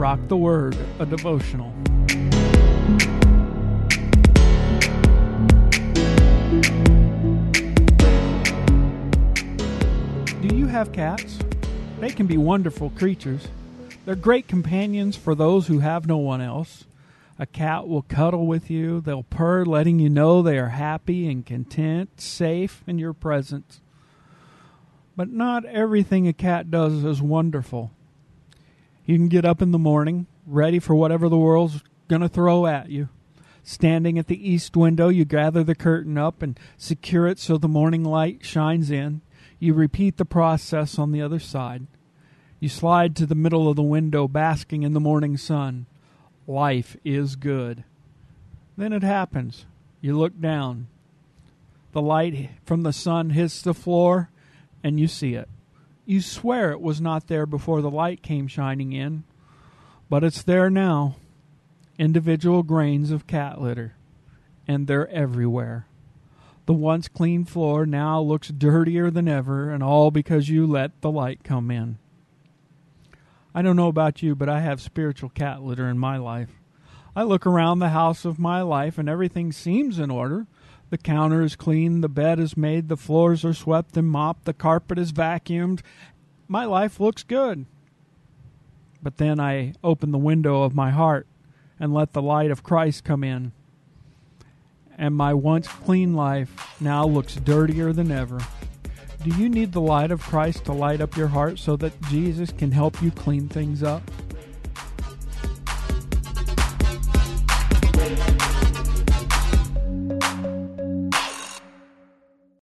Rock the Word, a devotional. Do you have cats? They can be wonderful creatures. They're great companions for those who have no one else. A cat will cuddle with you, they'll purr, letting you know they are happy and content, safe in your presence. But not everything a cat does is wonderful. You can get up in the morning, ready for whatever the world's going to throw at you. Standing at the east window, you gather the curtain up and secure it so the morning light shines in. You repeat the process on the other side. You slide to the middle of the window, basking in the morning sun. Life is good. Then it happens. You look down. The light from the sun hits the floor, and you see it. You swear it was not there before the light came shining in, but it's there now. Individual grains of cat litter, and they're everywhere. The once clean floor now looks dirtier than ever, and all because you let the light come in. I don't know about you, but I have spiritual cat litter in my life. I look around the house of my life, and everything seems in order. The counter is clean, the bed is made, the floors are swept and mopped, the carpet is vacuumed. My life looks good. But then I open the window of my heart and let the light of Christ come in. And my once clean life now looks dirtier than ever. Do you need the light of Christ to light up your heart so that Jesus can help you clean things up?